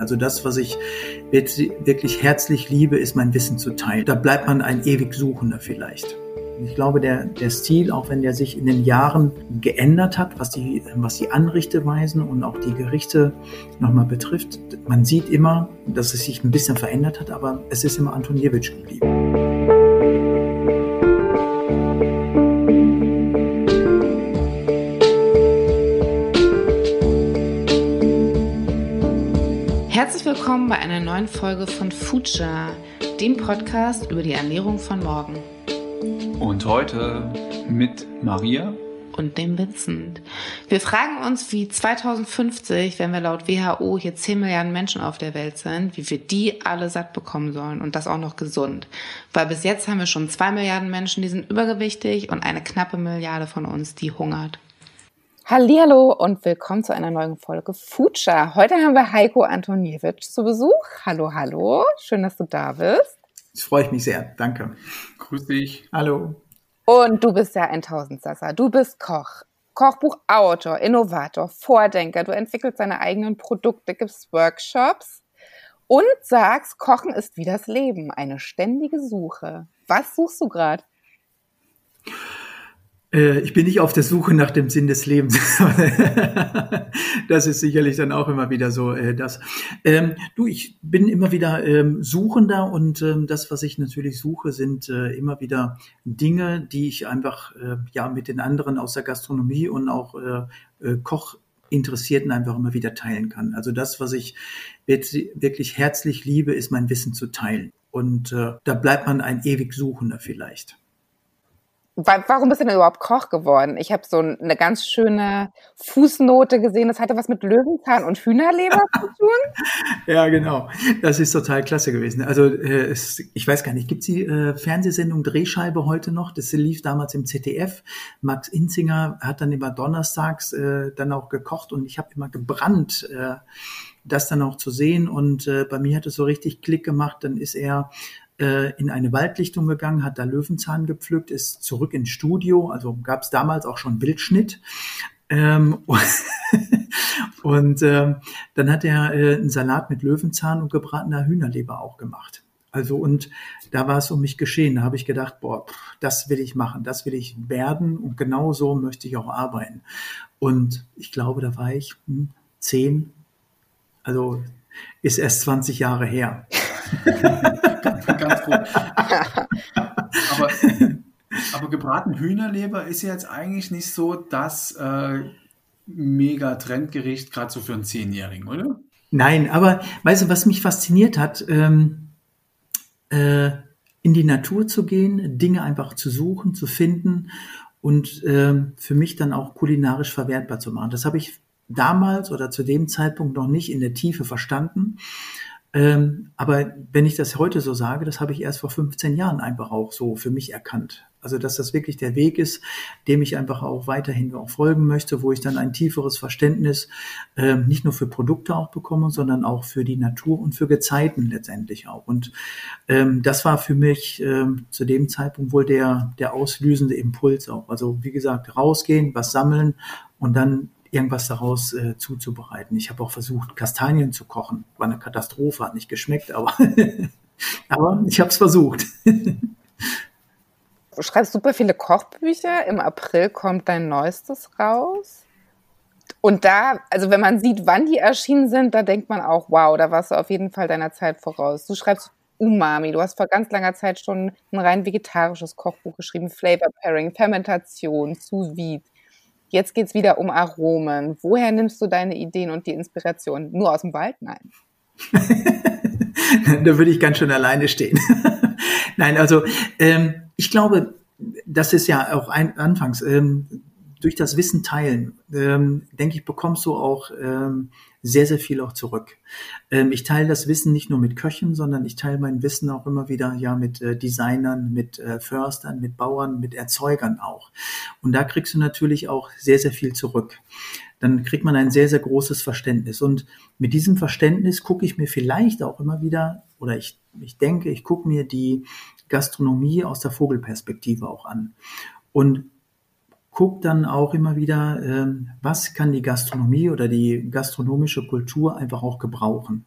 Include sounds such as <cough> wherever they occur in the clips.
Also das, was ich wirklich herzlich liebe, ist mein Wissen zu teilen. Da bleibt man ein ewig Suchender vielleicht. Ich glaube, der, der Stil, auch wenn der sich in den Jahren geändert hat, was die, was die Anrichteweisen und auch die Gerichte nochmal betrifft, man sieht immer, dass es sich ein bisschen verändert hat, aber es ist immer Antoniewicz geblieben. Bei einer neuen Folge von Future, dem Podcast über die Ernährung von morgen. Und heute mit Maria und dem Vincent. Wir fragen uns, wie 2050, wenn wir laut WHO hier 10 Milliarden Menschen auf der Welt sind, wie wir die alle satt bekommen sollen und das auch noch gesund. Weil bis jetzt haben wir schon 2 Milliarden Menschen, die sind übergewichtig und eine knappe Milliarde von uns, die hungert. Hallo und willkommen zu einer neuen Folge Future. Heute haben wir Heiko Antoniewicz zu Besuch. Hallo, hallo. Schön, dass du da bist. Das freue ich mich sehr. Danke. Grüß dich. Hallo. Und du bist ja ein Tausendsasser. Du bist Koch, Kochbuchautor, Innovator, Vordenker. Du entwickelst deine eigenen Produkte, gibst Workshops und sagst, Kochen ist wie das Leben, eine ständige Suche. Was suchst du gerade? Äh, ich bin nicht auf der Suche nach dem Sinn des Lebens. <laughs> das ist sicherlich dann auch immer wieder so äh, das. Ähm, du, ich bin immer wieder ähm, Suchender und ähm, das, was ich natürlich suche, sind äh, immer wieder Dinge, die ich einfach äh, ja mit den anderen aus der Gastronomie und auch äh, äh, Koch Interessierten einfach immer wieder teilen kann. Also das, was ich wirklich herzlich liebe, ist mein Wissen zu teilen. Und da bleibt man ein ewig Suchender vielleicht. Warum bist du denn überhaupt Koch geworden? Ich habe so eine ganz schöne Fußnote gesehen, das hatte was mit Löwenzahn und Hühnerleber zu tun. <laughs> Ja, genau. Das ist total klasse gewesen. Also äh, es, ich weiß gar nicht, gibt es die äh, Fernsehsendung Drehscheibe heute noch? Das lief damals im ZDF. Max Inzinger hat dann immer donnerstags äh, dann auch gekocht und ich habe immer gebrannt. Äh, das dann auch zu sehen und äh, bei mir hat es so richtig Klick gemacht. Dann ist er äh, in eine Waldlichtung gegangen, hat da Löwenzahn gepflückt, ist zurück ins Studio, also gab es damals auch schon Bildschnitt. Ähm, <laughs> und ähm, dann hat er äh, einen Salat mit Löwenzahn und gebratener Hühnerleber auch gemacht. Also und da war es um mich geschehen. Da habe ich gedacht, boah, das will ich machen, das will ich werden und genau so möchte ich auch arbeiten. Und ich glaube, da war ich hm, zehn, also ist erst 20 Jahre her. <laughs> ganz gut. aber, aber gebraten Hühnerleber ist ja jetzt eigentlich nicht so das äh, mega Trendgericht, gerade so für einen Zehnjährigen, oder? Nein, aber weißt du, was mich fasziniert hat, ähm, äh, in die Natur zu gehen, Dinge einfach zu suchen, zu finden und äh, für mich dann auch kulinarisch verwertbar zu machen. Das habe ich damals oder zu dem Zeitpunkt noch nicht in der Tiefe verstanden. Ähm, aber wenn ich das heute so sage, das habe ich erst vor 15 Jahren einfach auch so für mich erkannt. Also, dass das wirklich der Weg ist, dem ich einfach auch weiterhin auch folgen möchte, wo ich dann ein tieferes Verständnis ähm, nicht nur für Produkte auch bekomme, sondern auch für die Natur und für Gezeiten letztendlich auch. Und ähm, das war für mich ähm, zu dem Zeitpunkt wohl der, der auslösende Impuls auch. Also, wie gesagt, rausgehen, was sammeln und dann irgendwas daraus äh, zuzubereiten. Ich habe auch versucht, Kastanien zu kochen. War eine Katastrophe, hat nicht geschmeckt, aber, <laughs> aber ich habe es versucht. du schreibst super viele Kochbücher. Im April kommt dein neuestes raus. Und da, also wenn man sieht, wann die erschienen sind, da denkt man auch, wow, da warst du auf jeden Fall deiner Zeit voraus. Du schreibst Umami. Du hast vor ganz langer Zeit schon ein rein vegetarisches Kochbuch geschrieben, Flavor Pairing, Fermentation, Sous Vide. Jetzt geht es wieder um Aromen. Woher nimmst du deine Ideen und die Inspiration? Nur aus dem Wald? Nein. <laughs> da würde ich ganz schön alleine stehen. <laughs> Nein, also ähm, ich glaube, das ist ja auch ein, anfangs ähm, durch das Wissen teilen, ähm, denke ich, bekommst du auch ähm, sehr, sehr viel auch zurück. Ähm, ich teile das Wissen nicht nur mit Köchen, sondern ich teile mein Wissen auch immer wieder ja mit äh, Designern, mit äh, Förstern, mit Bauern, mit Erzeugern auch. Und da kriegst du natürlich auch sehr, sehr viel zurück. Dann kriegt man ein sehr, sehr großes Verständnis. Und mit diesem Verständnis gucke ich mir vielleicht auch immer wieder, oder ich, ich denke, ich gucke mir die Gastronomie aus der Vogelperspektive auch an. Und gucke dann auch immer wieder, ähm, was kann die Gastronomie oder die gastronomische Kultur einfach auch gebrauchen.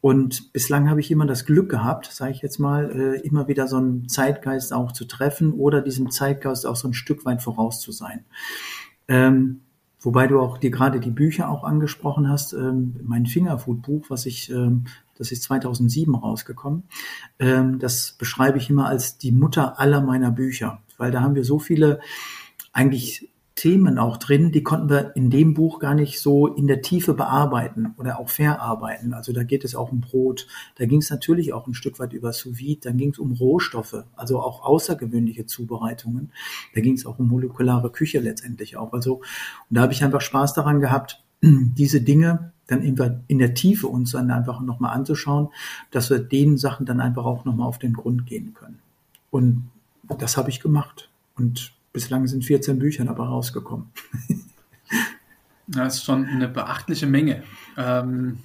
Und bislang habe ich immer das Glück gehabt, sage ich jetzt mal, äh, immer wieder so einen Zeitgeist auch zu treffen oder diesem Zeitgeist auch so ein Stück weit voraus zu sein. Ähm, wobei du auch dir gerade die Bücher auch angesprochen hast, ähm, mein Fingerfood-Buch, was ich, ähm, das ist 2007 rausgekommen, ähm, das beschreibe ich immer als die Mutter aller meiner Bücher, weil da haben wir so viele eigentlich Themen auch drin, die konnten wir in dem Buch gar nicht so in der Tiefe bearbeiten oder auch verarbeiten. Also da geht es auch um Brot, da ging es natürlich auch ein Stück weit über sous -Vide. dann ging es um Rohstoffe, also auch außergewöhnliche Zubereitungen. Da ging es auch um molekulare Küche letztendlich auch. Also und da habe ich einfach Spaß daran gehabt, <clears throat> diese Dinge dann in der Tiefe uns dann einfach nochmal anzuschauen, dass wir den Sachen dann einfach auch nochmal auf den Grund gehen können. Und das habe ich gemacht. Und bislang sind 14 Bücher dabei rausgekommen. <laughs> Das ist schon eine beachtliche Menge. Ähm,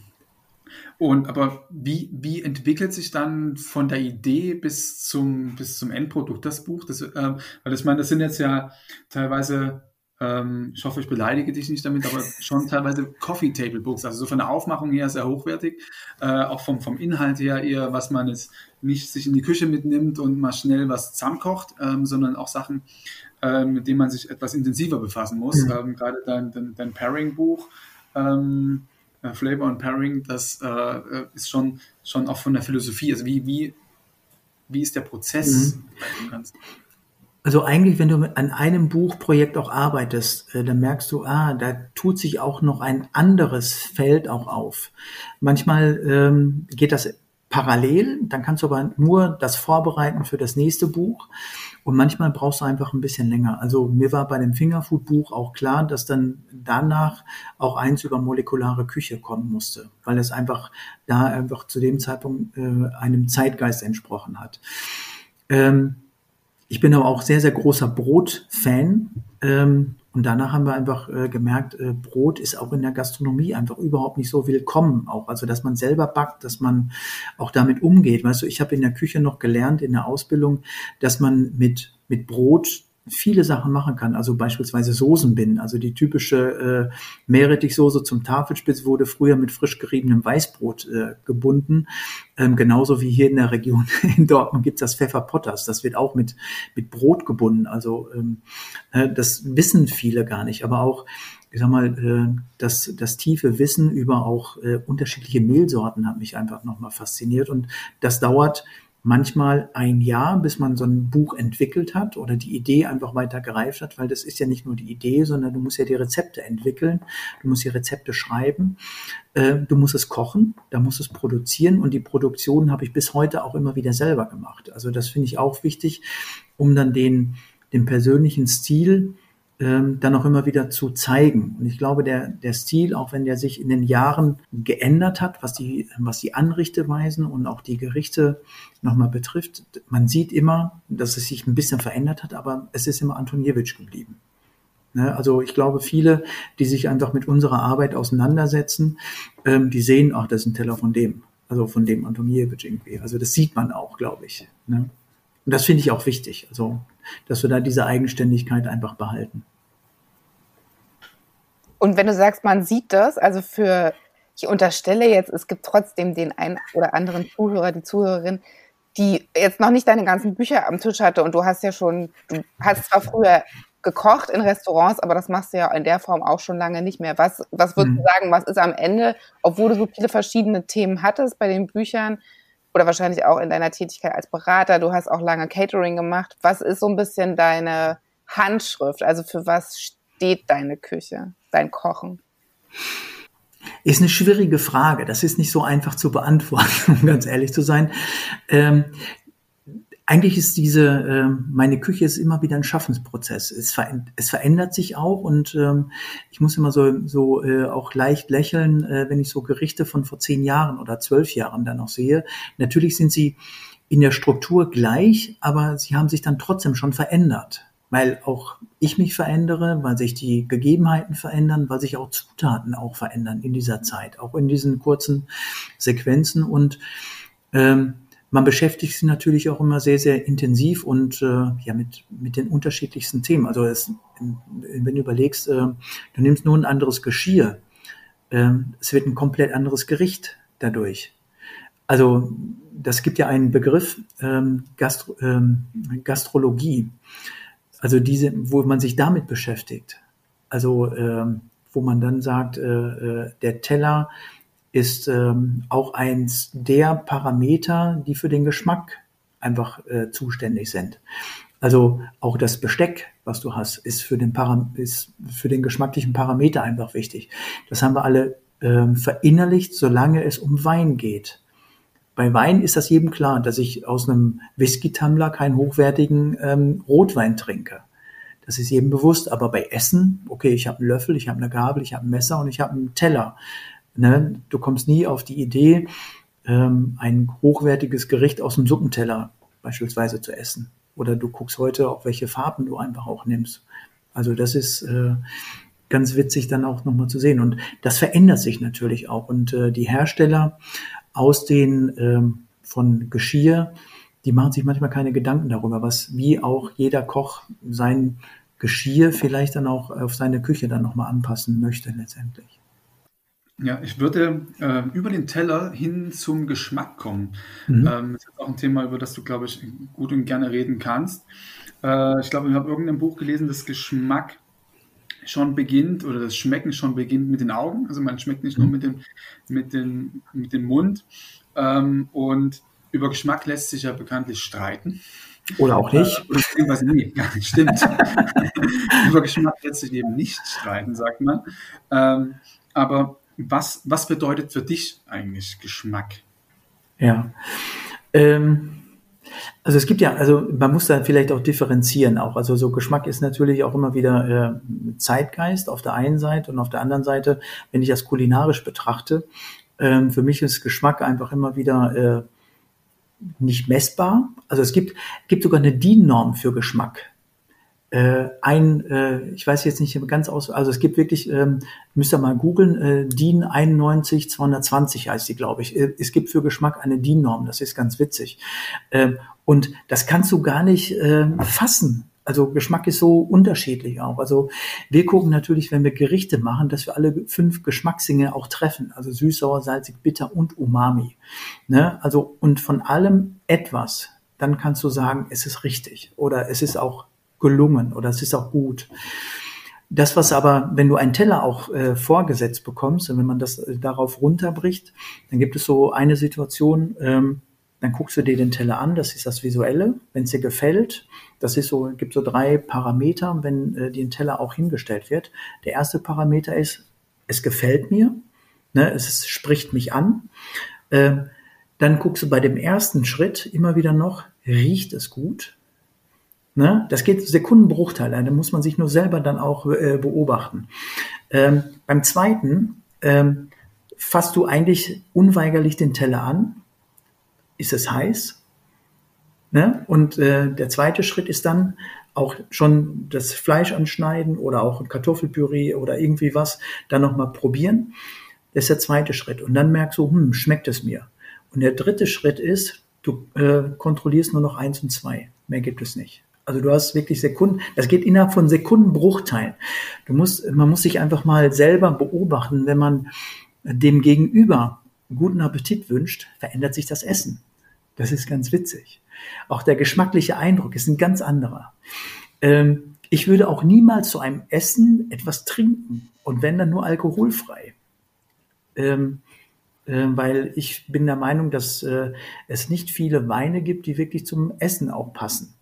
und aber wie, wie entwickelt sich dann von der Idee bis zum, bis zum Endprodukt das Buch? Das, ähm, weil ich meine, das sind jetzt ja teilweise, ähm, ich hoffe, ich beleidige dich nicht damit, aber schon teilweise Coffee Table Books, also so von der Aufmachung her sehr hochwertig, äh, auch vom, vom Inhalt her eher, was man jetzt nicht sich in die Küche mitnimmt und mal schnell was zusammenkocht, ähm, sondern auch Sachen, ähm, mit dem man sich etwas intensiver befassen muss. Mhm. Ähm, gerade dein, dein, dein Pairing-Buch, ähm, äh, Flavor und Pairing, das äh, äh, ist schon, schon auch von der Philosophie. Also wie, wie, wie ist der Prozess? Mhm. Also eigentlich, wenn du an einem Buchprojekt auch arbeitest, äh, dann merkst du, ah, da tut sich auch noch ein anderes Feld auch auf. Manchmal ähm, geht das parallel, dann kannst du aber nur das vorbereiten für das nächste Buch. Und manchmal brauchst du einfach ein bisschen länger. Also mir war bei dem Fingerfood-Buch auch klar, dass dann danach auch eins über molekulare Küche kommen musste, weil es einfach da einfach zu dem Zeitpunkt äh, einem Zeitgeist entsprochen hat. Ähm, ich bin aber auch sehr, sehr großer Brot-Fan. Ähm, und danach haben wir einfach äh, gemerkt, äh, Brot ist auch in der Gastronomie einfach überhaupt nicht so willkommen. Auch also, dass man selber backt, dass man auch damit umgeht. Weißt du, ich habe in der Küche noch gelernt in der Ausbildung, dass man mit mit Brot viele Sachen machen kann. Also beispielsweise Soßenbinden. Also die typische äh, Meerrettichsoße zum Tafelspitz wurde früher mit frisch geriebenem Weißbrot äh, gebunden. Ähm, genauso wie hier in der Region <laughs> in Dortmund gibt's das Pfeffer Potters. Das wird auch mit, mit Brot gebunden. Also ähm, äh, das wissen viele gar nicht. Aber auch ich sag mal, äh, das, das tiefe Wissen über auch äh, unterschiedliche Mehlsorten hat mich einfach nochmal fasziniert. Und das dauert manchmal ein Jahr, bis man so ein Buch entwickelt hat oder die Idee einfach weiter gereift hat, weil das ist ja nicht nur die Idee, sondern du musst ja die Rezepte entwickeln, du musst die Rezepte schreiben, äh, du musst es kochen, da musst es produzieren und die Produktion habe ich bis heute auch immer wieder selber gemacht. Also das finde ich auch wichtig, um dann den, den persönlichen Stil ähm, dann auch immer wieder zu zeigen. Und ich glaube, der, der Stil, auch wenn der sich in den Jahren geändert hat, was die, was die Anrichteweisen und auch die Gerichte nochmal betrifft, man sieht immer, dass es sich ein bisschen verändert hat, aber es ist immer Antoniewicz geblieben. Ne? Also ich glaube, viele, die sich einfach mit unserer Arbeit auseinandersetzen, ähm, die sehen, ach, das ist ein Teller von dem, also von dem Antoniewicz irgendwie. Also das sieht man auch, glaube ich. Ne? Und das finde ich auch wichtig. Also dass wir da diese Eigenständigkeit einfach behalten. Und wenn du sagst, man sieht das, also für, ich unterstelle jetzt, es gibt trotzdem den einen oder anderen Zuhörer, die Zuhörerin, die jetzt noch nicht deine ganzen Bücher am Tisch hatte und du hast ja schon, du hast zwar früher gekocht in Restaurants, aber das machst du ja in der Form auch schon lange nicht mehr. Was, was würdest mhm. du sagen, was ist am Ende, obwohl du so viele verschiedene Themen hattest bei den Büchern, oder wahrscheinlich auch in deiner Tätigkeit als Berater, du hast auch lange Catering gemacht. Was ist so ein bisschen deine Handschrift? Also für was steht deine Küche, dein Kochen? Ist eine schwierige Frage. Das ist nicht so einfach zu beantworten, <laughs> um ganz ehrlich zu sein. Ähm, eigentlich ist diese, äh, meine Küche ist immer wieder ein Schaffensprozess. Es, ver es verändert sich auch und ähm, ich muss immer so, so äh, auch leicht lächeln, äh, wenn ich so Gerichte von vor zehn Jahren oder zwölf Jahren dann noch sehe. Natürlich sind sie in der Struktur gleich, aber sie haben sich dann trotzdem schon verändert, weil auch ich mich verändere, weil sich die Gegebenheiten verändern, weil sich auch Zutaten auch verändern in dieser Zeit, auch in diesen kurzen Sequenzen und ähm, man beschäftigt sich natürlich auch immer sehr, sehr intensiv und äh, ja mit, mit den unterschiedlichsten Themen. Also es, wenn du überlegst, äh, du nimmst nur ein anderes Geschirr, äh, es wird ein komplett anderes Gericht dadurch. Also das gibt ja einen Begriff ähm, Gastro, ähm, Gastrologie, also diese, wo man sich damit beschäftigt. Also ähm, wo man dann sagt, äh, äh, der Teller ist ähm, auch eins der Parameter, die für den Geschmack einfach äh, zuständig sind. Also auch das Besteck, was du hast, ist für den, Param ist für den geschmacklichen Parameter einfach wichtig. Das haben wir alle ähm, verinnerlicht, solange es um Wein geht. Bei Wein ist das jedem klar, dass ich aus einem Whisky-Tumbler keinen hochwertigen ähm, Rotwein trinke. Das ist jedem bewusst. Aber bei Essen, okay, ich habe einen Löffel, ich habe eine Gabel, ich habe ein Messer und ich habe einen Teller. Ne? Du kommst nie auf die Idee, ähm, ein hochwertiges Gericht aus dem Suppenteller beispielsweise zu essen. Oder du guckst heute auch, welche Farben du einfach auch nimmst. Also das ist äh, ganz witzig dann auch nochmal zu sehen. Und das verändert sich natürlich auch. Und äh, die Hersteller aus den ähm, von Geschirr, die machen sich manchmal keine Gedanken darüber, was wie auch jeder Koch sein Geschirr vielleicht dann auch auf seine Küche dann nochmal anpassen möchte letztendlich. Ja, ich würde äh, über den Teller hin zum Geschmack kommen. Mhm. Ähm, das ist auch ein Thema, über das du, glaube ich, gut und gerne reden kannst. Äh, ich glaube, ich habe irgendein Buch gelesen, dass Geschmack schon beginnt oder das Schmecken schon beginnt mit den Augen. Also man schmeckt nicht nur mhm. mit dem, mit dem, mit dem Mund. Ähm, und über Geschmack lässt sich ja bekanntlich streiten. Oder auch nicht. Äh, oder nee, gar nicht, stimmt. <laughs> über Geschmack lässt sich eben nicht streiten, sagt man. Ähm, aber was, was bedeutet für dich eigentlich Geschmack? Ja. Ähm, also es gibt ja, also man muss da vielleicht auch differenzieren auch. Also so Geschmack ist natürlich auch immer wieder äh, Zeitgeist auf der einen Seite und auf der anderen Seite, wenn ich das kulinarisch betrachte, äh, für mich ist Geschmack einfach immer wieder äh, nicht messbar. Also es gibt, gibt sogar eine DIN-Norm für Geschmack äh, ein, äh, ich weiß jetzt nicht ganz aus, also es gibt wirklich, ähm, müsst ihr mal googeln, äh, DIN 91 220 heißt die, glaube ich. Äh, es gibt für Geschmack eine DIN-Norm, das ist ganz witzig. Ähm, und das kannst du gar nicht äh, fassen. Also Geschmack ist so unterschiedlich auch. Also wir gucken natürlich, wenn wir Gerichte machen, dass wir alle fünf Geschmackssinge auch treffen. Also süß, sauer, salzig, bitter und Umami. Ne? Also und von allem etwas, dann kannst du sagen, es ist richtig oder es ist auch gelungen oder es ist auch gut. Das, was aber, wenn du einen Teller auch äh, vorgesetzt bekommst und wenn man das äh, darauf runterbricht, dann gibt es so eine Situation, ähm, dann guckst du dir den Teller an, das ist das Visuelle. Wenn es dir gefällt, das ist so, gibt so drei Parameter, wenn äh, den Teller auch hingestellt wird. Der erste Parameter ist, es gefällt mir, ne, es spricht mich an. Ähm, dann guckst du bei dem ersten Schritt immer wieder noch, riecht es gut? Ne? Das geht Sekundenbruchteile, da muss man sich nur selber dann auch äh, beobachten. Ähm, beim zweiten ähm, fasst du eigentlich unweigerlich den Teller an. Ist es heiß? Ne? Und äh, der zweite Schritt ist dann auch schon das Fleisch anschneiden oder auch ein Kartoffelpüree oder irgendwie was dann nochmal probieren. Das ist der zweite Schritt. Und dann merkst du, hm, schmeckt es mir. Und der dritte Schritt ist, du äh, kontrollierst nur noch eins und zwei. Mehr gibt es nicht. Also du hast wirklich Sekunden, das geht innerhalb von Sekundenbruchteilen. Du musst, man muss sich einfach mal selber beobachten, wenn man dem Gegenüber guten Appetit wünscht, verändert sich das Essen. Das ist ganz witzig. Auch der geschmackliche Eindruck ist ein ganz anderer. Ähm, ich würde auch niemals zu einem Essen etwas trinken und wenn dann nur alkoholfrei. Ähm, äh, weil ich bin der Meinung, dass äh, es nicht viele Weine gibt, die wirklich zum Essen auch passen.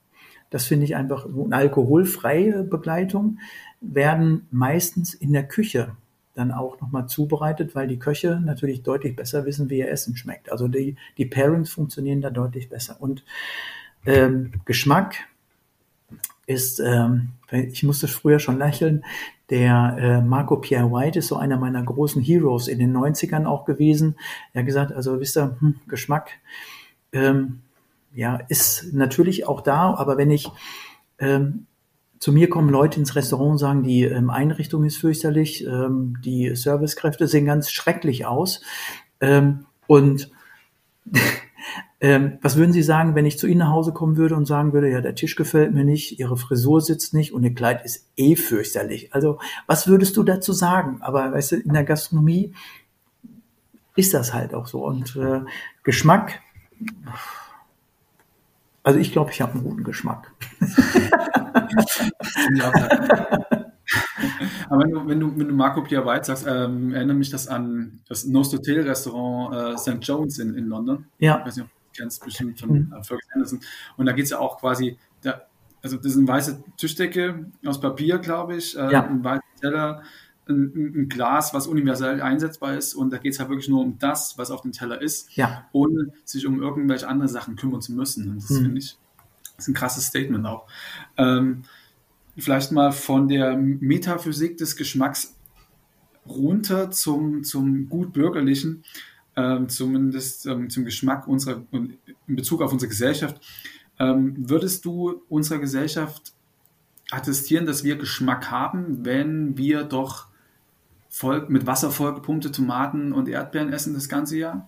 Das finde ich einfach, eine alkoholfreie Begleitung werden meistens in der Küche dann auch nochmal zubereitet, weil die Köche natürlich deutlich besser wissen, wie ihr Essen schmeckt. Also die, die Pairings funktionieren da deutlich besser. Und ähm, Geschmack ist, ähm, ich musste früher schon lächeln, der äh, Marco Pierre White ist so einer meiner großen Heroes in den 90ern auch gewesen. Er hat gesagt, also wisst ihr, hm, Geschmack, ähm, ja, ist natürlich auch da, aber wenn ich ähm, zu mir kommen Leute ins Restaurant und sagen, die ähm, Einrichtung ist fürchterlich, ähm, die Servicekräfte sehen ganz schrecklich aus. Ähm, und <laughs> Ähm, was würden Sie sagen, wenn ich zu Ihnen nach Hause kommen würde und sagen würde, ja, der Tisch gefällt mir nicht, Ihre Frisur sitzt nicht und Ihr Kleid ist eh fürchterlich. Also was würdest du dazu sagen? Aber weißt du, in der Gastronomie ist das halt auch so. Und äh, Geschmack, also ich glaube, ich habe einen guten Geschmack. <laughs> Aber wenn du, wenn du, wenn du Marco Pierre White sagst, ähm, erinnert mich das an das Nose Hotel Restaurant äh, St. Jones in, in London. Ja. Ich weiß nicht, ob du kennst bestimmt von mhm. äh, Fergus Anderson. Und da geht es ja auch quasi, da, also das ist eine weiße Tischdecke aus Papier, glaube ich, äh, ja. ein weißer Teller, ein, ein, Glas, was universell einsetzbar ist. Und da geht es halt wirklich nur um das, was auf dem Teller ist, ja. ohne sich um irgendwelche andere Sachen kümmern zu müssen. Und das mhm. finde ich ist ein krasses Statement auch. Ähm, vielleicht mal von der Metaphysik des Geschmacks runter zum, zum gut bürgerlichen, ähm, zumindest ähm, zum Geschmack unserer, in Bezug auf unsere Gesellschaft. Ähm, würdest du unserer Gesellschaft attestieren, dass wir Geschmack haben, wenn wir doch voll, mit Wasser vollgepumpte Tomaten und Erdbeeren essen das ganze Jahr?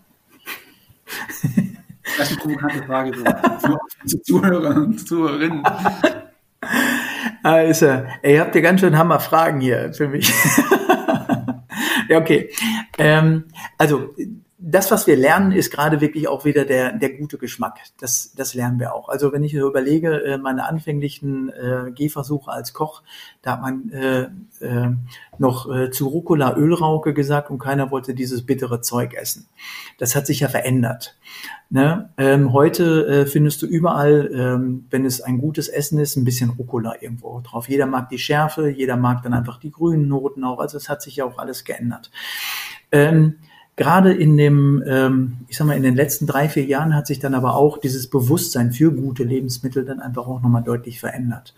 <laughs> Das ist eine provokante Frage so, für Zuhörer und Zuhörerinnen. <laughs> Also, ihr habt ja ganz schön Hammer Fragen hier für mich. <laughs> ja, okay. Ähm, also, das, was wir lernen, ist gerade wirklich auch wieder der, der gute Geschmack. Das, das lernen wir auch. Also wenn ich so überlege, äh, meine anfänglichen äh, Gehversuche als Koch, da hat man äh, äh, noch äh, zu Rucola Ölrauke gesagt und keiner wollte dieses bittere Zeug essen. Das hat sich ja verändert. Ne? Ähm, heute äh, findest du überall, ähm, wenn es ein gutes Essen ist, ein bisschen Rucola irgendwo drauf. Jeder mag die Schärfe, jeder mag dann einfach die grünen Noten auch. Also es hat sich ja auch alles geändert. Ähm, Gerade in dem, ähm, ich sag mal, in den letzten drei, vier Jahren hat sich dann aber auch dieses Bewusstsein für gute Lebensmittel dann einfach auch nochmal deutlich verändert.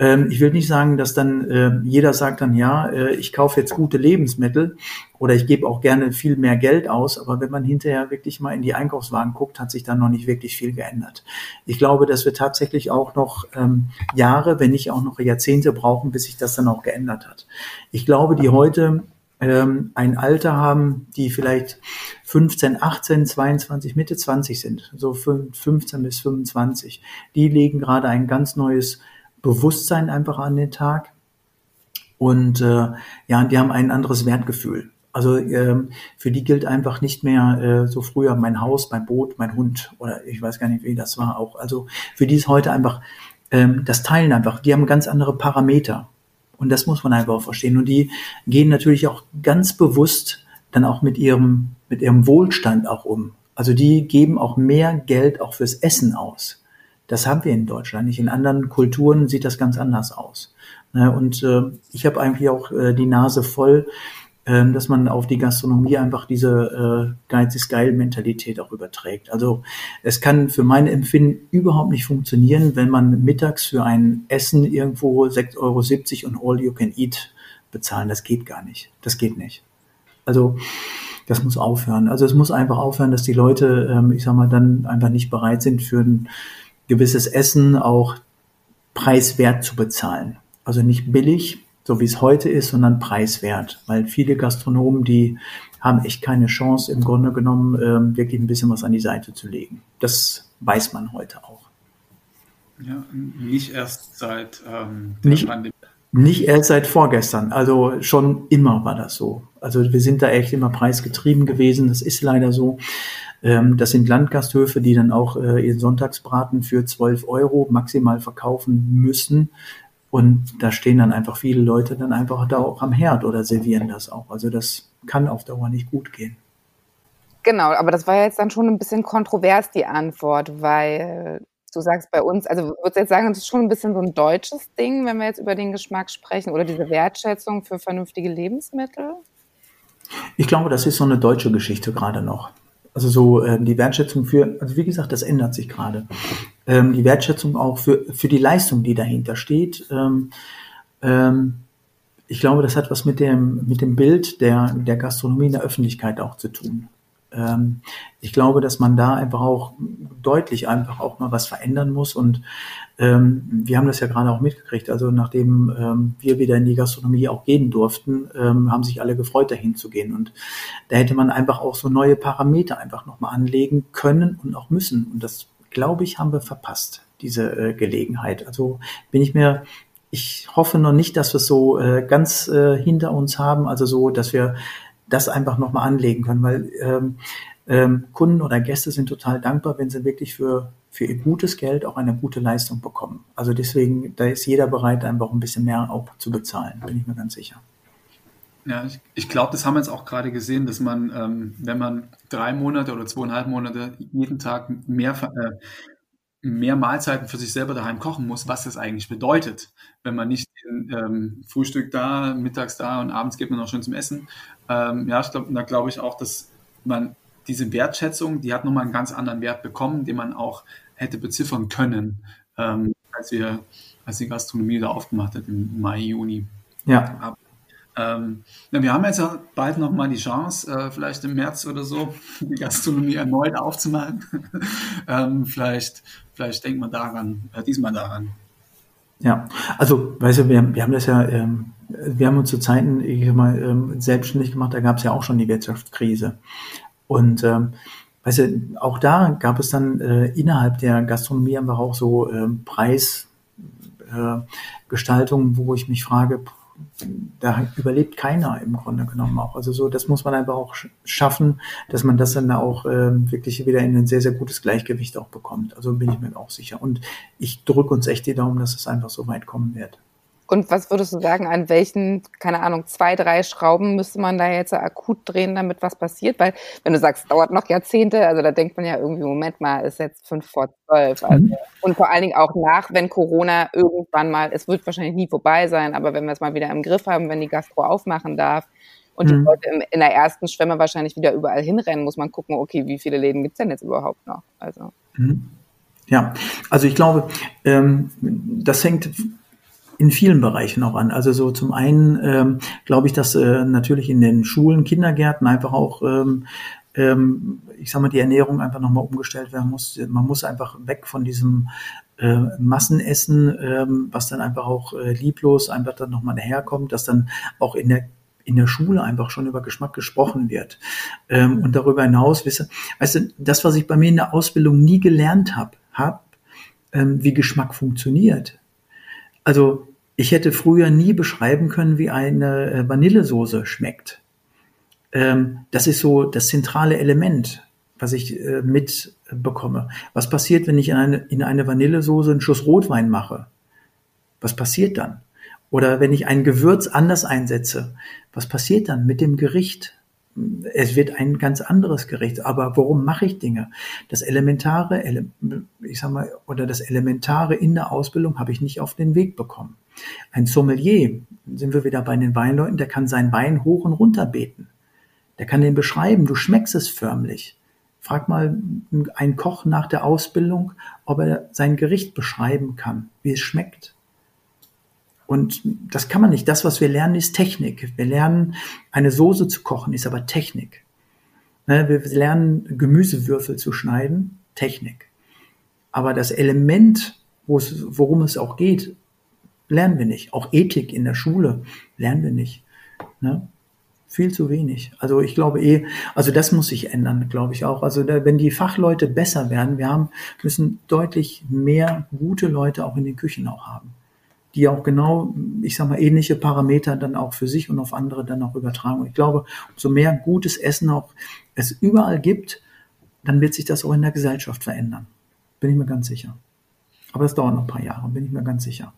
Ähm, ich will nicht sagen, dass dann äh, jeder sagt dann, ja, äh, ich kaufe jetzt gute Lebensmittel oder ich gebe auch gerne viel mehr Geld aus, aber wenn man hinterher wirklich mal in die Einkaufswagen guckt, hat sich dann noch nicht wirklich viel geändert. Ich glaube, dass wir tatsächlich auch noch ähm, Jahre, wenn nicht auch noch Jahrzehnte brauchen, bis sich das dann auch geändert hat. Ich glaube, die heute ähm, ein Alter haben, die vielleicht 15, 18, 22, Mitte 20 sind, so 15 bis 25. Die legen gerade ein ganz neues Bewusstsein einfach an den Tag. Und äh, ja, die haben ein anderes Wertgefühl. Also ähm, für die gilt einfach nicht mehr äh, so früher mein Haus, mein Boot, mein Hund oder ich weiß gar nicht, wie das war auch. Also für die ist heute einfach ähm, das Teilen einfach. Die haben ganz andere Parameter. Und das muss man einfach auch verstehen. Und die gehen natürlich auch ganz bewusst dann auch mit ihrem, mit ihrem Wohlstand auch um. Also die geben auch mehr Geld auch fürs Essen aus. Das haben wir in Deutschland nicht. In anderen Kulturen sieht das ganz anders aus. Ne, und äh, ich habe eigentlich auch äh, die Nase voll ähm, dass man auf die Gastronomie einfach diese äh, Geiz ist geil Mentalität auch überträgt. Also es kann für mein Empfinden überhaupt nicht funktionieren, wenn man mittags für ein Essen irgendwo 6,70 Euro und all you can eat bezahlen. Das geht gar nicht. Das geht nicht. Also das muss aufhören. Also es muss einfach aufhören, dass die Leute, ähm, ich sag mal, dann einfach nicht bereit sind, für ein gewisses Essen auch preiswert zu bezahlen. Also nicht billig, so wie es heute ist, sondern preiswert. Weil viele Gastronomen, die haben echt keine Chance, im Grunde genommen ähm, wirklich ein bisschen was an die Seite zu legen. Das weiß man heute auch. Ja, nicht erst seit ähm, nicht, Pandemie. Nicht erst seit vorgestern. Also schon immer war das so. Also wir sind da echt immer preisgetrieben gewesen. Das ist leider so. Ähm, das sind Landgasthöfe, die dann auch äh, ihren Sonntagsbraten für 12 Euro maximal verkaufen müssen. Und da stehen dann einfach viele Leute dann einfach da auch am Herd oder servieren das auch. Also das kann auf Dauer nicht gut gehen. Genau, aber das war jetzt dann schon ein bisschen kontrovers, die Antwort, weil du sagst bei uns, also würdest du jetzt sagen, das ist schon ein bisschen so ein deutsches Ding, wenn wir jetzt über den Geschmack sprechen oder diese Wertschätzung für vernünftige Lebensmittel? Ich glaube, das ist so eine deutsche Geschichte gerade noch. Also so äh, die Wertschätzung für, also wie gesagt, das ändert sich gerade. Ähm, die Wertschätzung auch für, für die Leistung, die dahinter steht. Ähm, ähm, ich glaube, das hat was mit dem, mit dem Bild der, der Gastronomie in der Öffentlichkeit auch zu tun. Ähm, ich glaube, dass man da einfach auch deutlich einfach auch mal was verändern muss und ähm, wir haben das ja gerade auch mitgekriegt. Also nachdem ähm, wir wieder in die Gastronomie auch gehen durften, ähm, haben sich alle gefreut, dahin zu gehen. Und da hätte man einfach auch so neue Parameter einfach nochmal anlegen können und auch müssen. Und das, glaube ich, haben wir verpasst, diese äh, Gelegenheit. Also bin ich mir ich hoffe noch nicht, dass wir es so äh, ganz äh, hinter uns haben, also so, dass wir das einfach nochmal anlegen können, weil ähm, ähm, Kunden oder Gäste sind total dankbar, wenn sie wirklich für, für ihr gutes Geld auch eine gute Leistung bekommen. Also deswegen, da ist jeder bereit, einfach ein bisschen mehr auch zu bezahlen, bin ich mir ganz sicher. Ja, ich, ich glaube, das haben wir jetzt auch gerade gesehen, dass man, ähm, wenn man drei Monate oder zweieinhalb Monate jeden Tag mehr, äh, mehr Mahlzeiten für sich selber daheim kochen muss, was das eigentlich bedeutet, wenn man nicht ähm, Frühstück da, mittags da und abends geht man noch schön zum Essen. Ähm, ja, ich glaube, da glaube ich auch, dass man diese Wertschätzung, die hat nochmal einen ganz anderen Wert bekommen, den man auch hätte beziffern können, ähm, als wir, als die Gastronomie da aufgemacht hat im Mai, Juni. Ja. Ähm, ja, wir haben jetzt bald nochmal die Chance, äh, vielleicht im März oder so, die Gastronomie erneut aufzumachen. <laughs> ähm, vielleicht, vielleicht denkt man daran, äh, diesmal daran. Ja, also, weißt du, wir, wir haben das ja, ähm, wir haben uns zu Zeiten ich mal ähm, selbstständig gemacht, da gab es ja auch schon die Wirtschaftskrise. Und ähm, weißt du, auch da gab es dann äh, innerhalb der Gastronomie einfach auch so ähm, Preisgestaltungen, äh, wo ich mich frage, da überlebt keiner im Grunde genommen auch. Also so, das muss man einfach auch schaffen, dass man das dann auch äh, wirklich wieder in ein sehr, sehr gutes Gleichgewicht auch bekommt. Also bin ich mir auch sicher. Und ich drücke uns echt die Daumen, dass es einfach so weit kommen wird. Und was würdest du sagen, an welchen, keine Ahnung, zwei, drei Schrauben müsste man da jetzt akut drehen, damit was passiert? Weil, wenn du sagst, dauert noch Jahrzehnte, also da denkt man ja irgendwie, Moment mal, ist jetzt fünf vor zwölf. Also, mhm. Und vor allen Dingen auch nach, wenn Corona irgendwann mal, es wird wahrscheinlich nie vorbei sein, aber wenn wir es mal wieder im Griff haben, wenn die Gastro aufmachen darf und mhm. die Leute in der ersten Schwemme wahrscheinlich wieder überall hinrennen, muss man gucken, okay, wie viele Läden gibt's denn jetzt überhaupt noch? Also. Mhm. Ja, also ich glaube, ähm, das hängt in vielen Bereichen auch an. Also so zum einen ähm, glaube ich, dass äh, natürlich in den Schulen, Kindergärten einfach auch ähm, ähm, ich sag mal, die Ernährung einfach nochmal umgestellt werden muss. Man muss einfach weg von diesem äh, Massenessen, ähm, was dann einfach auch äh, lieblos einfach dann nochmal daherkommt, dass dann auch in der in der Schule einfach schon über Geschmack gesprochen wird. Ähm, und darüber hinaus, wisse, weißt du, das, was ich bei mir in der Ausbildung nie gelernt habe, hab, ähm, wie Geschmack funktioniert. Also ich hätte früher nie beschreiben können, wie eine äh, Vanillesoße schmeckt. Ähm, das ist so das zentrale Element, was ich äh, mitbekomme. Was passiert, wenn ich in eine, in eine Vanillesoße einen Schuss Rotwein mache? Was passiert dann? Oder wenn ich ein Gewürz anders einsetze, was passiert dann mit dem Gericht? Es wird ein ganz anderes Gericht. Aber warum mache ich Dinge? Das Elementare, ich sag mal, oder das Elementare in der Ausbildung habe ich nicht auf den Weg bekommen. Ein Sommelier, sind wir wieder bei den Weinleuten, der kann sein Wein hoch und runter beten. Der kann den beschreiben, du schmeckst es förmlich. Frag mal einen Koch nach der Ausbildung, ob er sein Gericht beschreiben kann, wie es schmeckt. Und das kann man nicht. Das, was wir lernen, ist Technik. Wir lernen, eine Soße zu kochen, ist aber Technik. Ne, wir lernen, Gemüsewürfel zu schneiden, Technik. Aber das Element, worum es auch geht, lernen wir nicht. Auch Ethik in der Schule lernen wir nicht. Ne? Viel zu wenig. Also ich glaube eh, also das muss sich ändern, glaube ich auch. Also da, wenn die Fachleute besser werden, wir haben, müssen deutlich mehr gute Leute auch in den Küchen auch haben. Die auch genau, ich sag mal, ähnliche Parameter dann auch für sich und auf andere dann auch übertragen. Und ich glaube, umso mehr gutes Essen auch es überall gibt, dann wird sich das auch in der Gesellschaft verändern. Bin ich mir ganz sicher. Aber es dauert noch ein paar Jahre, bin ich mir ganz sicher.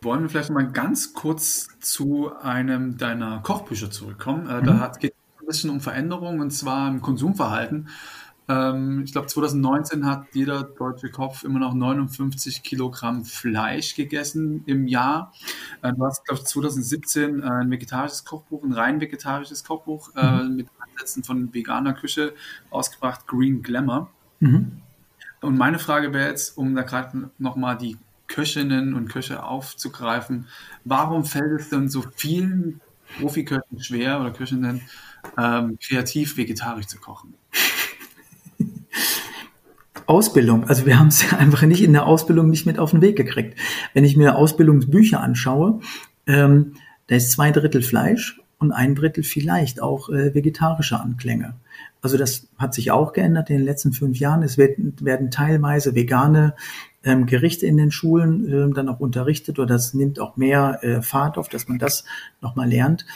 Wollen wir vielleicht mal ganz kurz zu einem deiner Kochbücher zurückkommen? Äh, mhm. Da geht es ein bisschen um Veränderungen und zwar im Konsumverhalten. Ähm, ich glaube, 2019 hat jeder deutsche Kopf immer noch 59 Kilogramm Fleisch gegessen im Jahr. Äh, du hast, glaube ich, 2017 ein vegetarisches Kochbuch, ein rein vegetarisches Kochbuch äh, mhm. mit Ansätzen von veganer Küche ausgebracht, Green Glamour. Mhm. Und meine Frage wäre jetzt, um da gerade nochmal die Köchinnen und Köche aufzugreifen. Warum fällt es denn so vielen Profiköchen schwer oder Köchinnen, ähm, kreativ vegetarisch zu kochen? Ausbildung. Also wir haben es <laughs> einfach nicht in der Ausbildung nicht mit auf den Weg gekriegt. Wenn ich mir Ausbildungsbücher anschaue, ähm, da ist zwei Drittel Fleisch und ein Drittel vielleicht auch äh, vegetarische Anklänge. Also das hat sich auch geändert in den letzten fünf Jahren. Es wird, werden teilweise vegane ähm, Gerichte in den Schulen ähm, dann auch unterrichtet oder das nimmt auch mehr äh, Fahrt auf, dass man das nochmal lernt.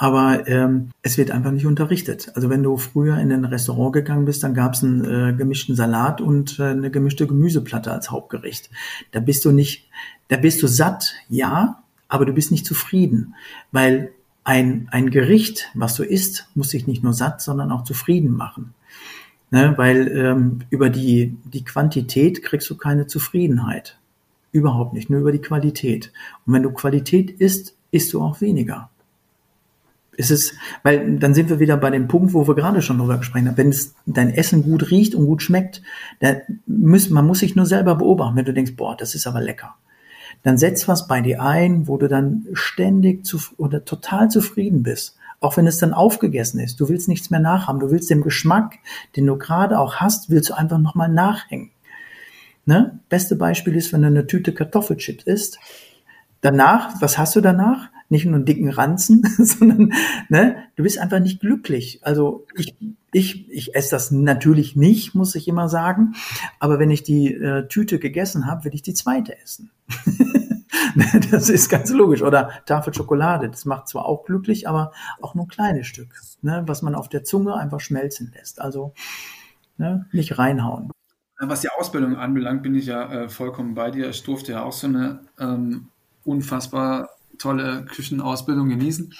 Aber ähm, es wird einfach nicht unterrichtet. Also wenn du früher in ein Restaurant gegangen bist, dann gab es einen äh, gemischten Salat und äh, eine gemischte Gemüseplatte als Hauptgericht. Da bist du nicht, da bist du satt, ja, aber du bist nicht zufrieden, weil ein, ein Gericht, was du isst, muss dich nicht nur satt, sondern auch zufrieden machen. Ne, weil ähm, über die, die Quantität kriegst du keine Zufriedenheit. Überhaupt nicht, nur über die Qualität. Und wenn du Qualität isst, isst du auch weniger. Es ist, weil dann sind wir wieder bei dem Punkt, wo wir gerade schon drüber gesprochen haben. Wenn es dein Essen gut riecht und gut schmeckt, dann muss, man muss sich nur selber beobachten, wenn du denkst, boah, das ist aber lecker dann setz was bei dir ein, wo du dann ständig zu, oder total zufrieden bist. Auch wenn es dann aufgegessen ist. Du willst nichts mehr nachhaben. Du willst dem Geschmack, den du gerade auch hast, willst du einfach nochmal nachhängen. Ne? Beste Beispiel ist, wenn du eine Tüte Kartoffelchips isst. Danach, was hast du danach? Nicht nur einen dicken Ranzen, <laughs> sondern ne, du bist einfach nicht glücklich. Also ich, ich, ich esse das natürlich nicht, muss ich immer sagen. Aber wenn ich die äh, Tüte gegessen habe, will ich die zweite essen. <laughs> <laughs> das ist ganz logisch. Oder Tafel Schokolade, das macht zwar auch glücklich, aber auch nur ein kleines Stück, ne, was man auf der Zunge einfach schmelzen lässt. Also ne, nicht reinhauen. Was die Ausbildung anbelangt, bin ich ja äh, vollkommen bei dir. Ich durfte ja auch so eine ähm, unfassbar tolle Küchenausbildung genießen.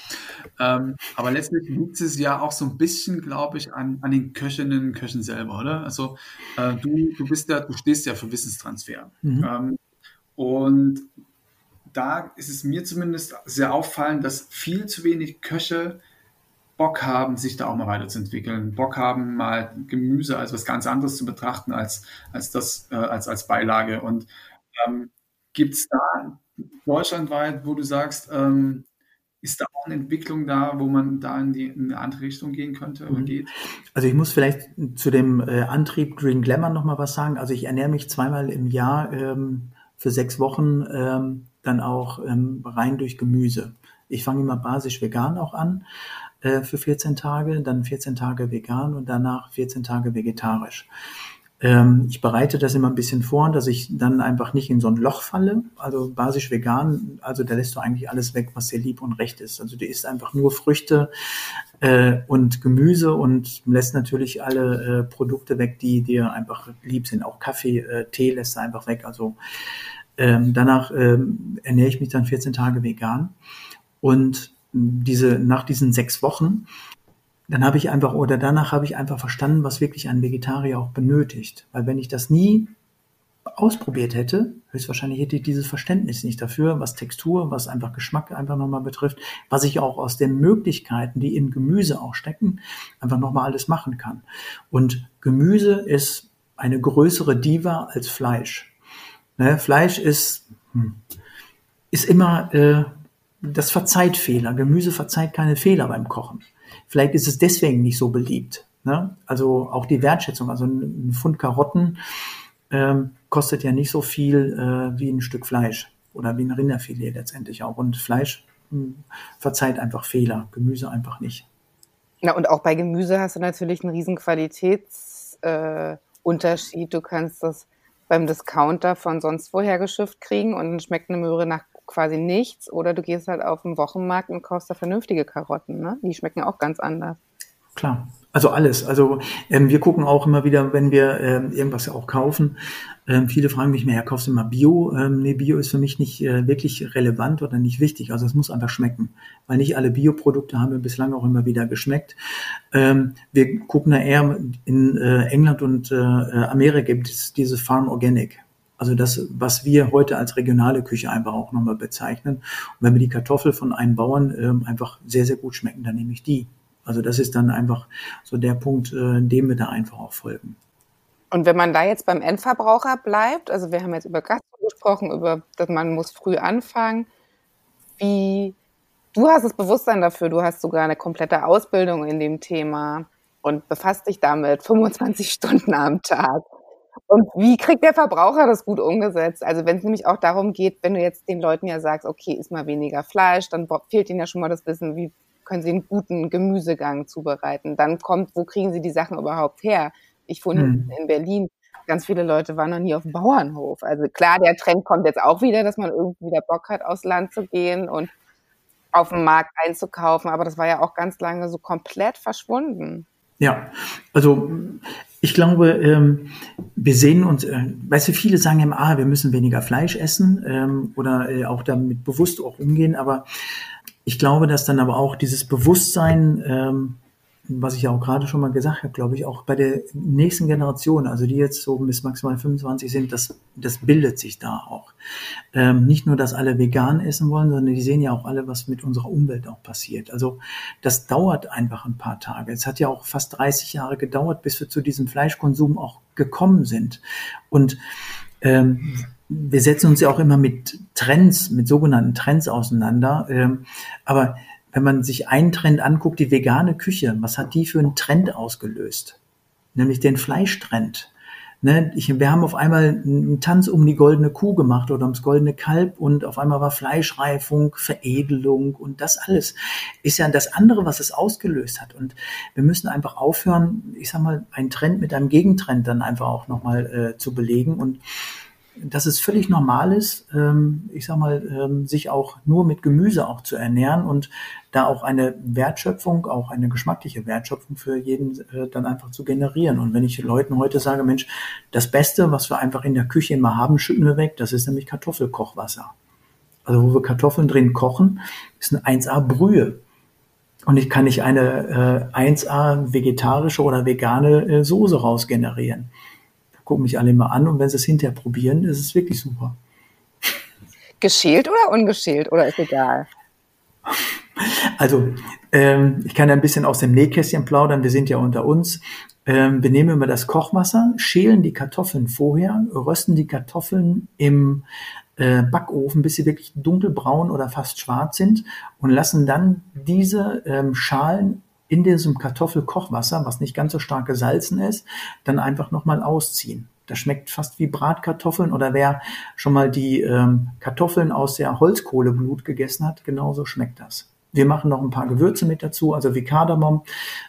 Ähm, aber letztlich liegt es ja auch so ein bisschen, glaube ich, an, an den Köchinnen und Köchen selber, oder? Also äh, du, du bist ja, du stehst ja für Wissenstransfer. Mhm. Ähm, und da ist es mir zumindest sehr auffallend, dass viel zu wenig Köche Bock haben, sich da auch mal weiterzuentwickeln, Bock haben, mal Gemüse als was ganz anderes zu betrachten als, als das, äh, als, als Beilage. Und ähm, gibt es da deutschlandweit, wo du sagst, ähm, ist da auch eine Entwicklung da, wo man da in, die, in eine andere Richtung gehen könnte oder mhm. geht? Also ich muss vielleicht zu dem äh, Antrieb Green Glamour noch mal was sagen. Also ich ernähre mich zweimal im Jahr ähm, für sechs Wochen ähm, dann auch ähm, rein durch Gemüse. Ich fange immer basisch vegan auch an äh, für 14 Tage, dann 14 Tage vegan und danach 14 Tage vegetarisch. Ähm, ich bereite das immer ein bisschen vor, dass ich dann einfach nicht in so ein Loch falle. Also basisch vegan, also da lässt du eigentlich alles weg, was dir lieb und recht ist. Also du isst einfach nur Früchte äh, und Gemüse und lässt natürlich alle äh, Produkte weg, die dir einfach lieb sind. Auch Kaffee, äh, Tee lässt du einfach weg. Also ähm, danach ähm, ernähre ich mich dann 14 Tage vegan. Und diese, nach diesen sechs Wochen dann habe ich einfach, oder danach habe ich einfach verstanden, was wirklich ein Vegetarier auch benötigt. Weil wenn ich das nie ausprobiert hätte, höchstwahrscheinlich hätte ich dieses Verständnis nicht dafür, was Textur, was einfach Geschmack einfach nochmal betrifft, was ich auch aus den Möglichkeiten, die in Gemüse auch stecken, einfach nochmal alles machen kann. Und Gemüse ist eine größere Diva als Fleisch. Ne? Fleisch ist, hm, ist immer, äh, das verzeiht Fehler. Gemüse verzeiht keine Fehler beim Kochen. Vielleicht ist es deswegen nicht so beliebt. Ne? Also auch die Wertschätzung. Also ein Pfund Karotten ähm, kostet ja nicht so viel äh, wie ein Stück Fleisch oder wie ein Rinderfilet letztendlich auch. Und Fleisch mh, hm, verzeiht einfach Fehler, Gemüse einfach nicht. Na, und auch bei Gemüse hast du natürlich einen riesen Qualitätsunterschied. Äh, du kannst das beim Discounter von sonst woher geschifft kriegen und dann schmeckt eine Möhre nach quasi nichts. Oder du gehst halt auf den Wochenmarkt und kaufst da vernünftige Karotten. Ne? Die schmecken auch ganz anders. Klar. Also alles. Also ähm, wir gucken auch immer wieder, wenn wir ähm, irgendwas ja auch kaufen. Ähm, viele fragen mich, mehr, kaufst du immer Bio? Ähm, nee, Bio ist für mich nicht äh, wirklich relevant oder nicht wichtig. Also es muss einfach schmecken, weil nicht alle Bioprodukte haben mir bislang auch immer wieder geschmeckt. Ähm, wir gucken da eher in äh, England und äh, Amerika gibt es diese Farm Organic. Also das, was wir heute als regionale Küche einfach auch nochmal bezeichnen. Und wenn wir die Kartoffel von einem Bauern ähm, einfach sehr, sehr gut schmecken, dann nehme ich die. Also das ist dann einfach so der Punkt, äh, dem wir da einfach auch folgen. Und wenn man da jetzt beim Endverbraucher bleibt, also wir haben jetzt über Gastro gesprochen, über, dass man muss früh anfangen. Wie, du hast das Bewusstsein dafür, du hast sogar eine komplette Ausbildung in dem Thema und befasst dich damit <laughs> 25 Stunden am Tag. Und wie kriegt der Verbraucher das gut umgesetzt? Also wenn es nämlich auch darum geht, wenn du jetzt den Leuten ja sagst, okay, isst mal weniger Fleisch, dann fehlt ihnen ja schon mal das Wissen, wie können sie einen guten Gemüsegang zubereiten. Dann kommt, wo kriegen sie die Sachen überhaupt her? Ich wohne hm. in Berlin. Ganz viele Leute waren noch nie auf dem Bauernhof. Also klar, der Trend kommt jetzt auch wieder, dass man irgendwie wieder Bock hat, aufs Land zu gehen und auf dem Markt einzukaufen. Aber das war ja auch ganz lange so komplett verschwunden. Ja, also ich glaube, ähm, wir sehen uns, äh, weißt du, viele sagen immer, ah, wir müssen weniger Fleisch essen ähm, oder äh, auch damit bewusst auch umgehen, aber ich glaube, dass dann aber auch dieses Bewusstsein ähm, was ich ja auch gerade schon mal gesagt habe, glaube ich, auch bei der nächsten Generation, also die jetzt so bis maximal 25 sind, das, das bildet sich da auch. Ähm, nicht nur, dass alle vegan essen wollen, sondern die sehen ja auch alle, was mit unserer Umwelt auch passiert. Also das dauert einfach ein paar Tage. Es hat ja auch fast 30 Jahre gedauert, bis wir zu diesem Fleischkonsum auch gekommen sind. Und ähm, wir setzen uns ja auch immer mit Trends, mit sogenannten Trends auseinander. Ähm, aber wenn man sich einen Trend anguckt, die vegane Küche, was hat die für einen Trend ausgelöst? Nämlich den Fleischtrend. Ne, wir haben auf einmal einen Tanz um die goldene Kuh gemacht oder ums goldene Kalb und auf einmal war Fleischreifung, Veredelung und das alles ist ja das andere, was es ausgelöst hat. Und wir müssen einfach aufhören, ich sag mal, einen Trend mit einem Gegentrend dann einfach auch nochmal äh, zu belegen und dass es völlig normal ist, ähm, ich sag mal, ähm, sich auch nur mit Gemüse auch zu ernähren und da auch eine Wertschöpfung, auch eine geschmackliche Wertschöpfung für jeden äh, dann einfach zu generieren. Und wenn ich Leuten heute sage, Mensch, das Beste, was wir einfach in der Küche immer haben, schütten wir weg, das ist nämlich Kartoffelkochwasser. Also wo wir Kartoffeln drin kochen, ist ein 1A Brühe. Und ich kann nicht eine äh, 1A vegetarische oder vegane äh, Soße rausgenerieren gucken mich alle immer an und wenn sie es hinterher probieren, ist es wirklich super. <laughs> Geschält oder ungeschält oder ist egal? Also, ähm, ich kann ein bisschen aus dem Nähkästchen plaudern. Wir sind ja unter uns. Ähm, wir nehmen immer das Kochwasser, schälen die Kartoffeln vorher, rösten die Kartoffeln im äh, Backofen, bis sie wirklich dunkelbraun oder fast schwarz sind und lassen dann diese ähm, Schalen in diesem Kartoffelkochwasser, was nicht ganz so stark gesalzen ist, dann einfach nochmal ausziehen. Das schmeckt fast wie Bratkartoffeln oder wer schon mal die ähm, Kartoffeln aus der Holzkohleblut gegessen hat, genauso schmeckt das. Wir machen noch ein paar Gewürze mit dazu, also wie Kardamom,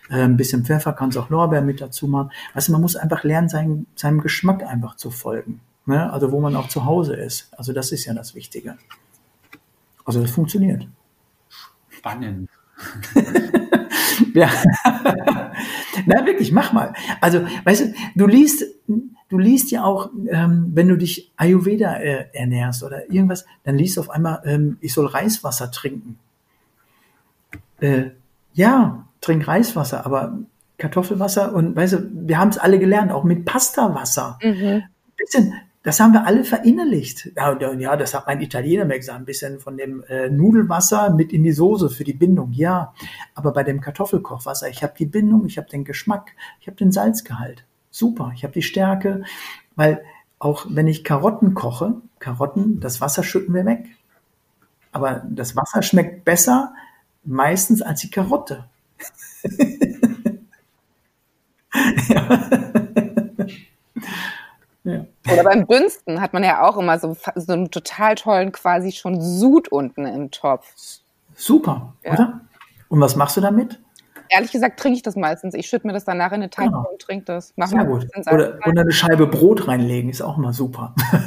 äh, ein bisschen Pfeffer, kannst auch Lorbeer mit dazu machen. Also man muss einfach lernen, seinem, seinem Geschmack einfach zu folgen. Ne? Also wo man auch zu Hause ist. Also das ist ja das Wichtige. Also das funktioniert. Spannend. <laughs> ja. <laughs> Na wirklich, mach mal. Also, weißt du, du liest, du liest ja auch, ähm, wenn du dich Ayurveda äh, ernährst oder irgendwas, dann liest du auf einmal, ähm, ich soll Reiswasser trinken. Äh, ja, trink Reiswasser, aber Kartoffelwasser und weißt du, wir haben es alle gelernt, auch mit Pastawasser. Mhm. Bisschen, das haben wir alle verinnerlicht. Ja, ja, das hat mein Italiener mir gesagt, ein bisschen von dem äh, Nudelwasser mit in die Soße für die Bindung. Ja, aber bei dem Kartoffelkochwasser, ich habe die Bindung, ich habe den Geschmack, ich habe den Salzgehalt. Super, ich habe die Stärke, weil auch wenn ich Karotten koche, Karotten, das Wasser schütten wir weg. Aber das Wasser schmeckt besser meistens als die Karotte. <laughs> ja. Oder beim Dünsten hat man ja auch immer so, so einen total tollen quasi schon Sud unten im Topf. Super, ja. oder? Und was machst du damit? Ehrlich gesagt trinke ich das meistens. Ich schütte mir das danach in eine Teig genau. und trinke das. Mach Sehr gut. Oder, oder eine Scheibe Brot reinlegen, ist auch immer super. <laughs>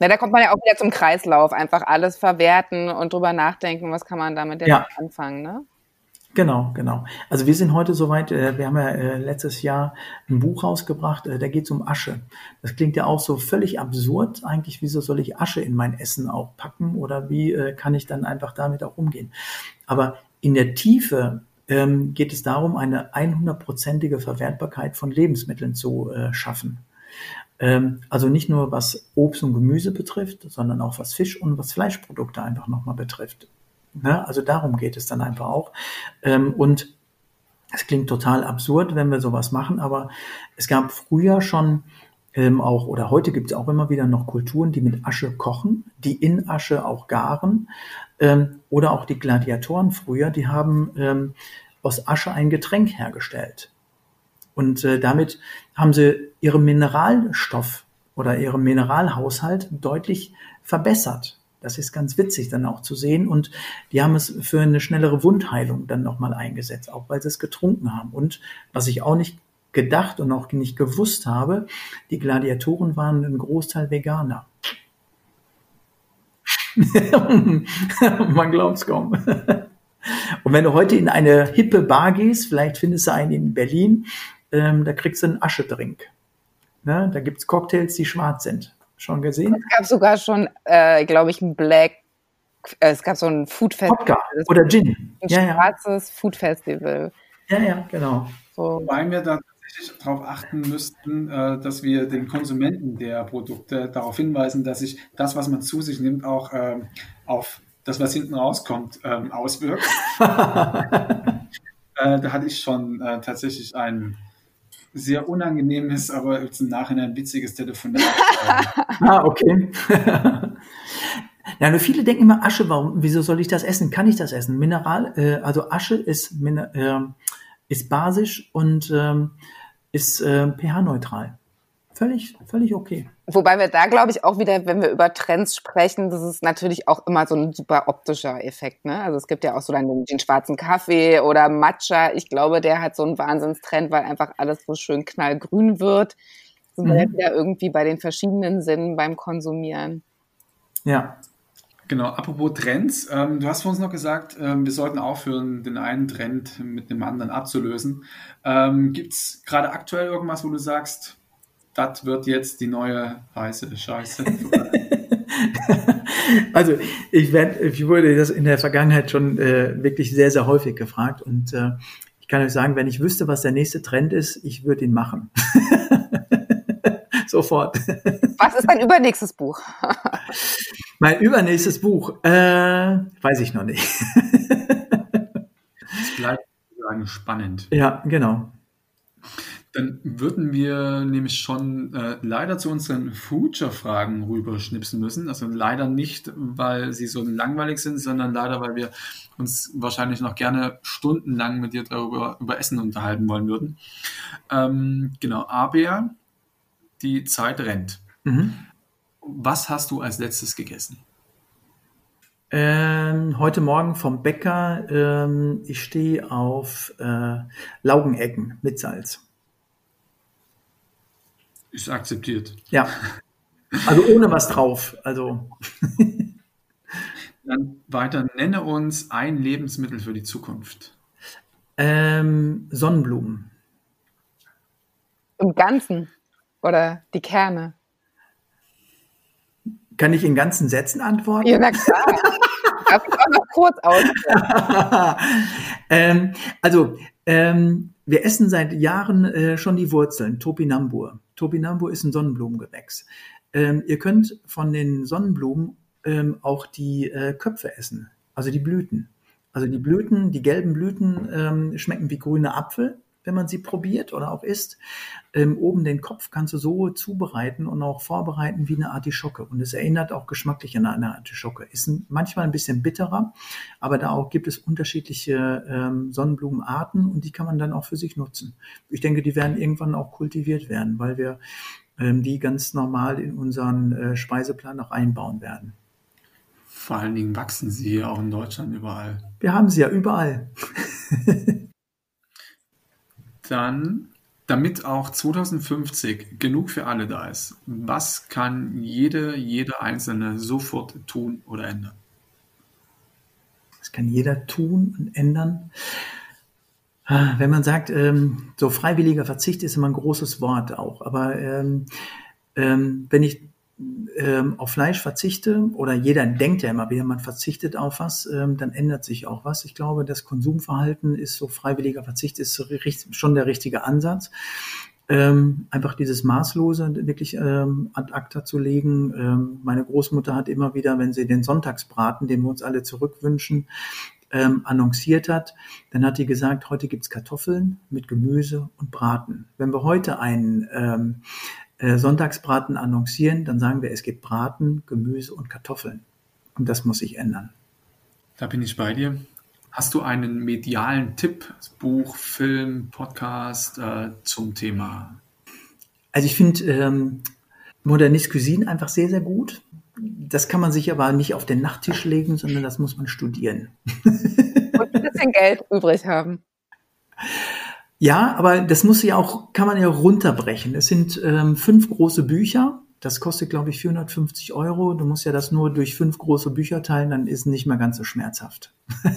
Na, da kommt man ja auch wieder zum Kreislauf. Einfach alles verwerten und drüber nachdenken, was kann man damit ja. anfangen, ne? Genau, genau. Also wir sind heute soweit, äh, wir haben ja äh, letztes Jahr ein Buch rausgebracht, äh, da geht es um Asche. Das klingt ja auch so völlig absurd. Eigentlich, wieso soll ich Asche in mein Essen auch packen oder wie äh, kann ich dann einfach damit auch umgehen? Aber in der Tiefe ähm, geht es darum, eine 100-prozentige Verwertbarkeit von Lebensmitteln zu äh, schaffen. Ähm, also nicht nur was Obst und Gemüse betrifft, sondern auch was Fisch und was Fleischprodukte einfach nochmal betrifft. Ne? Also darum geht es dann einfach auch. Ähm, und es klingt total absurd, wenn wir sowas machen, aber es gab früher schon ähm, auch, oder heute gibt es auch immer wieder noch Kulturen, die mit Asche kochen, die in Asche auch garen. Ähm, oder auch die Gladiatoren früher, die haben ähm, aus Asche ein Getränk hergestellt. Und äh, damit haben sie ihren Mineralstoff oder ihren Mineralhaushalt deutlich verbessert. Das ist ganz witzig dann auch zu sehen. Und die haben es für eine schnellere Wundheilung dann nochmal eingesetzt, auch weil sie es getrunken haben. Und was ich auch nicht gedacht und auch nicht gewusst habe, die Gladiatoren waren ein Großteil Veganer. <laughs> Man glaubt es kaum. Und wenn du heute in eine hippe Bar gehst, vielleicht findest du einen in Berlin, ähm, da kriegst du einen Aschedrink. Ne? Da gibt's Cocktails, die schwarz sind. Schon gesehen? Es gab sogar schon, äh, glaube ich, ein Black, äh, es gab so ein Food Festival. Wodka oder Gin. Ein ja, schwarzes ja. Food Festival. Ja, ja, genau. So. Wobei wir da tatsächlich darauf achten müssten, äh, dass wir den Konsumenten der Produkte darauf hinweisen, dass sich das, was man zu sich nimmt, auch ähm, auf das, was hinten rauskommt, ähm, auswirkt. <laughs> äh, da hatte ich schon äh, tatsächlich ein sehr unangenehmes, aber im Nachhinein witziges Telefonat. <laughs> ah, okay. <laughs> Ja, nur viele denken immer Asche, warum, wieso soll ich das essen? Kann ich das essen? Mineral, äh, also Asche ist, äh, ist basisch und ähm, ist äh, pH-neutral. Völlig, völlig okay. Wobei wir da, glaube ich, auch wieder, wenn wir über Trends sprechen, das ist natürlich auch immer so ein super optischer Effekt. Ne? Also es gibt ja auch so dann den, schwarzen Kaffee oder Matcha. Ich glaube, der hat so einen Wahnsinnstrend, weil einfach alles so schön knallgrün wird. Sind mhm. wir wieder irgendwie bei den verschiedenen Sinnen beim Konsumieren. Ja, Genau, apropos Trends, ähm, du hast vor uns noch gesagt, ähm, wir sollten aufhören, den einen Trend mit dem anderen abzulösen. Ähm, Gibt es gerade aktuell irgendwas, wo du sagst, das wird jetzt die neue heiße Scheiße? <laughs> also ich, werd, ich wurde das in der Vergangenheit schon äh, wirklich sehr, sehr häufig gefragt und äh, ich kann euch sagen, wenn ich wüsste, was der nächste Trend ist, ich würde ihn machen. <laughs> Sofort. Was ist dein übernächstes Buch? <laughs> Mein übernächstes Buch, äh, weiß ich noch nicht. Es bleibt sagen spannend. Ja, genau. Dann würden wir nämlich schon äh, leider zu unseren Future-Fragen rüberschnipsen müssen. Also leider nicht, weil sie so langweilig sind, sondern leider, weil wir uns wahrscheinlich noch gerne stundenlang mit dir darüber über Essen unterhalten wollen würden. Ähm, genau, aber die Zeit rennt. Mhm. Was hast du als letztes gegessen? Ähm, heute Morgen vom Bäcker. Ähm, ich stehe auf äh, Laugenecken mit Salz. Ist akzeptiert. Ja. Also ohne was drauf. Also. <laughs> Dann weiter, nenne uns ein Lebensmittel für die Zukunft. Ähm, Sonnenblumen. Im Ganzen oder die Kerne? Kann ich in ganzen Sätzen antworten? Ja, na klar. Darf ich auch noch kurz aus. <laughs> ähm, also, ähm, wir essen seit Jahren äh, schon die Wurzeln, Topinambur. Topinambur ist ein Sonnenblumengewächs. Ähm, ihr könnt von den Sonnenblumen ähm, auch die äh, Köpfe essen, also die Blüten. Also die Blüten, die gelben Blüten ähm, schmecken wie grüne Apfel wenn man sie probiert oder auch isst. Ähm, oben den Kopf kannst du so zubereiten und auch vorbereiten wie eine Artischocke. Und es erinnert auch geschmacklich an eine Artischocke. Ist ein, manchmal ein bisschen bitterer, aber da auch gibt es unterschiedliche ähm, Sonnenblumenarten und die kann man dann auch für sich nutzen. Ich denke, die werden irgendwann auch kultiviert werden, weil wir ähm, die ganz normal in unseren äh, Speiseplan auch einbauen werden. Vor allen Dingen wachsen sie ja auch in Deutschland überall. Wir haben sie ja überall. <laughs> dann, damit auch 2050 genug für alle da ist, was kann jede, jeder Einzelne sofort tun oder ändern? Was kann jeder tun und ändern? Ah, wenn man sagt, ähm, so freiwilliger Verzicht ist immer ein großes Wort auch, aber ähm, ähm, wenn ich ähm, auf Fleisch verzichte oder jeder denkt ja immer wieder, man verzichtet auf was, ähm, dann ändert sich auch was. Ich glaube, das Konsumverhalten ist so freiwilliger Verzicht ist schon der richtige Ansatz. Ähm, einfach dieses Maßlose wirklich ähm, ad acta zu legen. Ähm, meine Großmutter hat immer wieder, wenn sie den Sonntagsbraten, den wir uns alle zurückwünschen, ähm, annonciert hat, dann hat die gesagt, heute gibt's Kartoffeln mit Gemüse und Braten. Wenn wir heute einen ähm, äh, Sonntagsbraten annoncieren, dann sagen wir, es gibt Braten, Gemüse und Kartoffeln. Und das muss sich ändern. Da bin ich bei dir. Hast du einen medialen Tipp, Buch, Film, Podcast äh, zum Thema? Also ich finde ähm, Modernist Cuisine einfach sehr, sehr gut. Das kann man sich aber nicht auf den Nachttisch legen, sondern das muss man studieren. Und ein bisschen Geld übrig haben. <laughs> Ja, aber das muss ja auch, kann man ja runterbrechen. Es sind ähm, fünf große Bücher. Das kostet, glaube ich, 450 Euro. Du musst ja das nur durch fünf große Bücher teilen, dann ist es nicht mehr ganz so schmerzhaft. <laughs>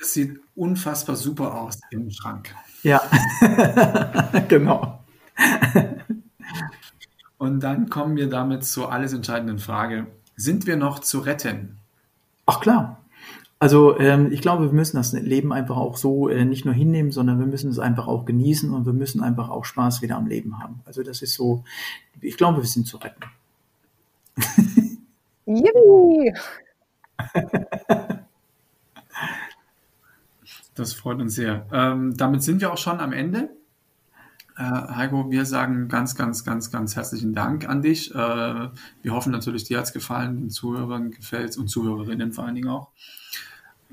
Es sieht unfassbar super aus im Schrank. Ja, <laughs> genau. Und dann kommen wir damit zur alles entscheidenden Frage. Sind wir noch zu retten? Ach klar. Also ähm, ich glaube, wir müssen das Leben einfach auch so äh, nicht nur hinnehmen, sondern wir müssen es einfach auch genießen und wir müssen einfach auch Spaß wieder am Leben haben. Also das ist so, ich glaube, wir sind zu retten. Yippie! Das freut uns sehr. Ähm, damit sind wir auch schon am Ende. Äh, Heiko, wir sagen ganz, ganz, ganz, ganz herzlichen Dank an dich. Äh, wir hoffen natürlich, dir hat es gefallen, den Zuhörern gefällt es und Zuhörerinnen vor allen Dingen auch.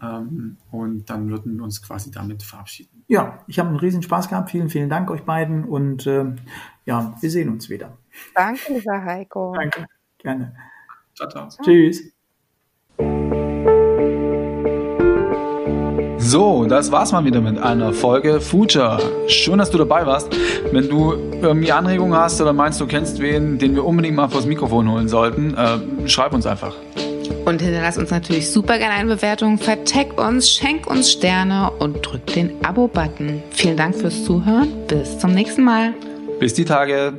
Ähm, und dann würden wir uns quasi damit verabschieden. Ja, ich habe einen riesen Spaß gehabt. Vielen, vielen Dank euch beiden und äh, ja, wir sehen uns wieder. Danke, lieber Heiko. Danke, gerne. Ciao, ciao. Tschüss. So, das war's mal wieder mit einer Folge Future. Schön, dass du dabei warst. Wenn du irgendwie Anregungen hast oder meinst, du kennst wen, den wir unbedingt mal vors Mikrofon holen sollten, äh, schreib uns einfach. Und hinterlass uns natürlich super gerne eine Bewertung, vertag uns, schenk uns Sterne und drück den Abo-Button. Vielen Dank fürs Zuhören. Bis zum nächsten Mal. Bis die Tage.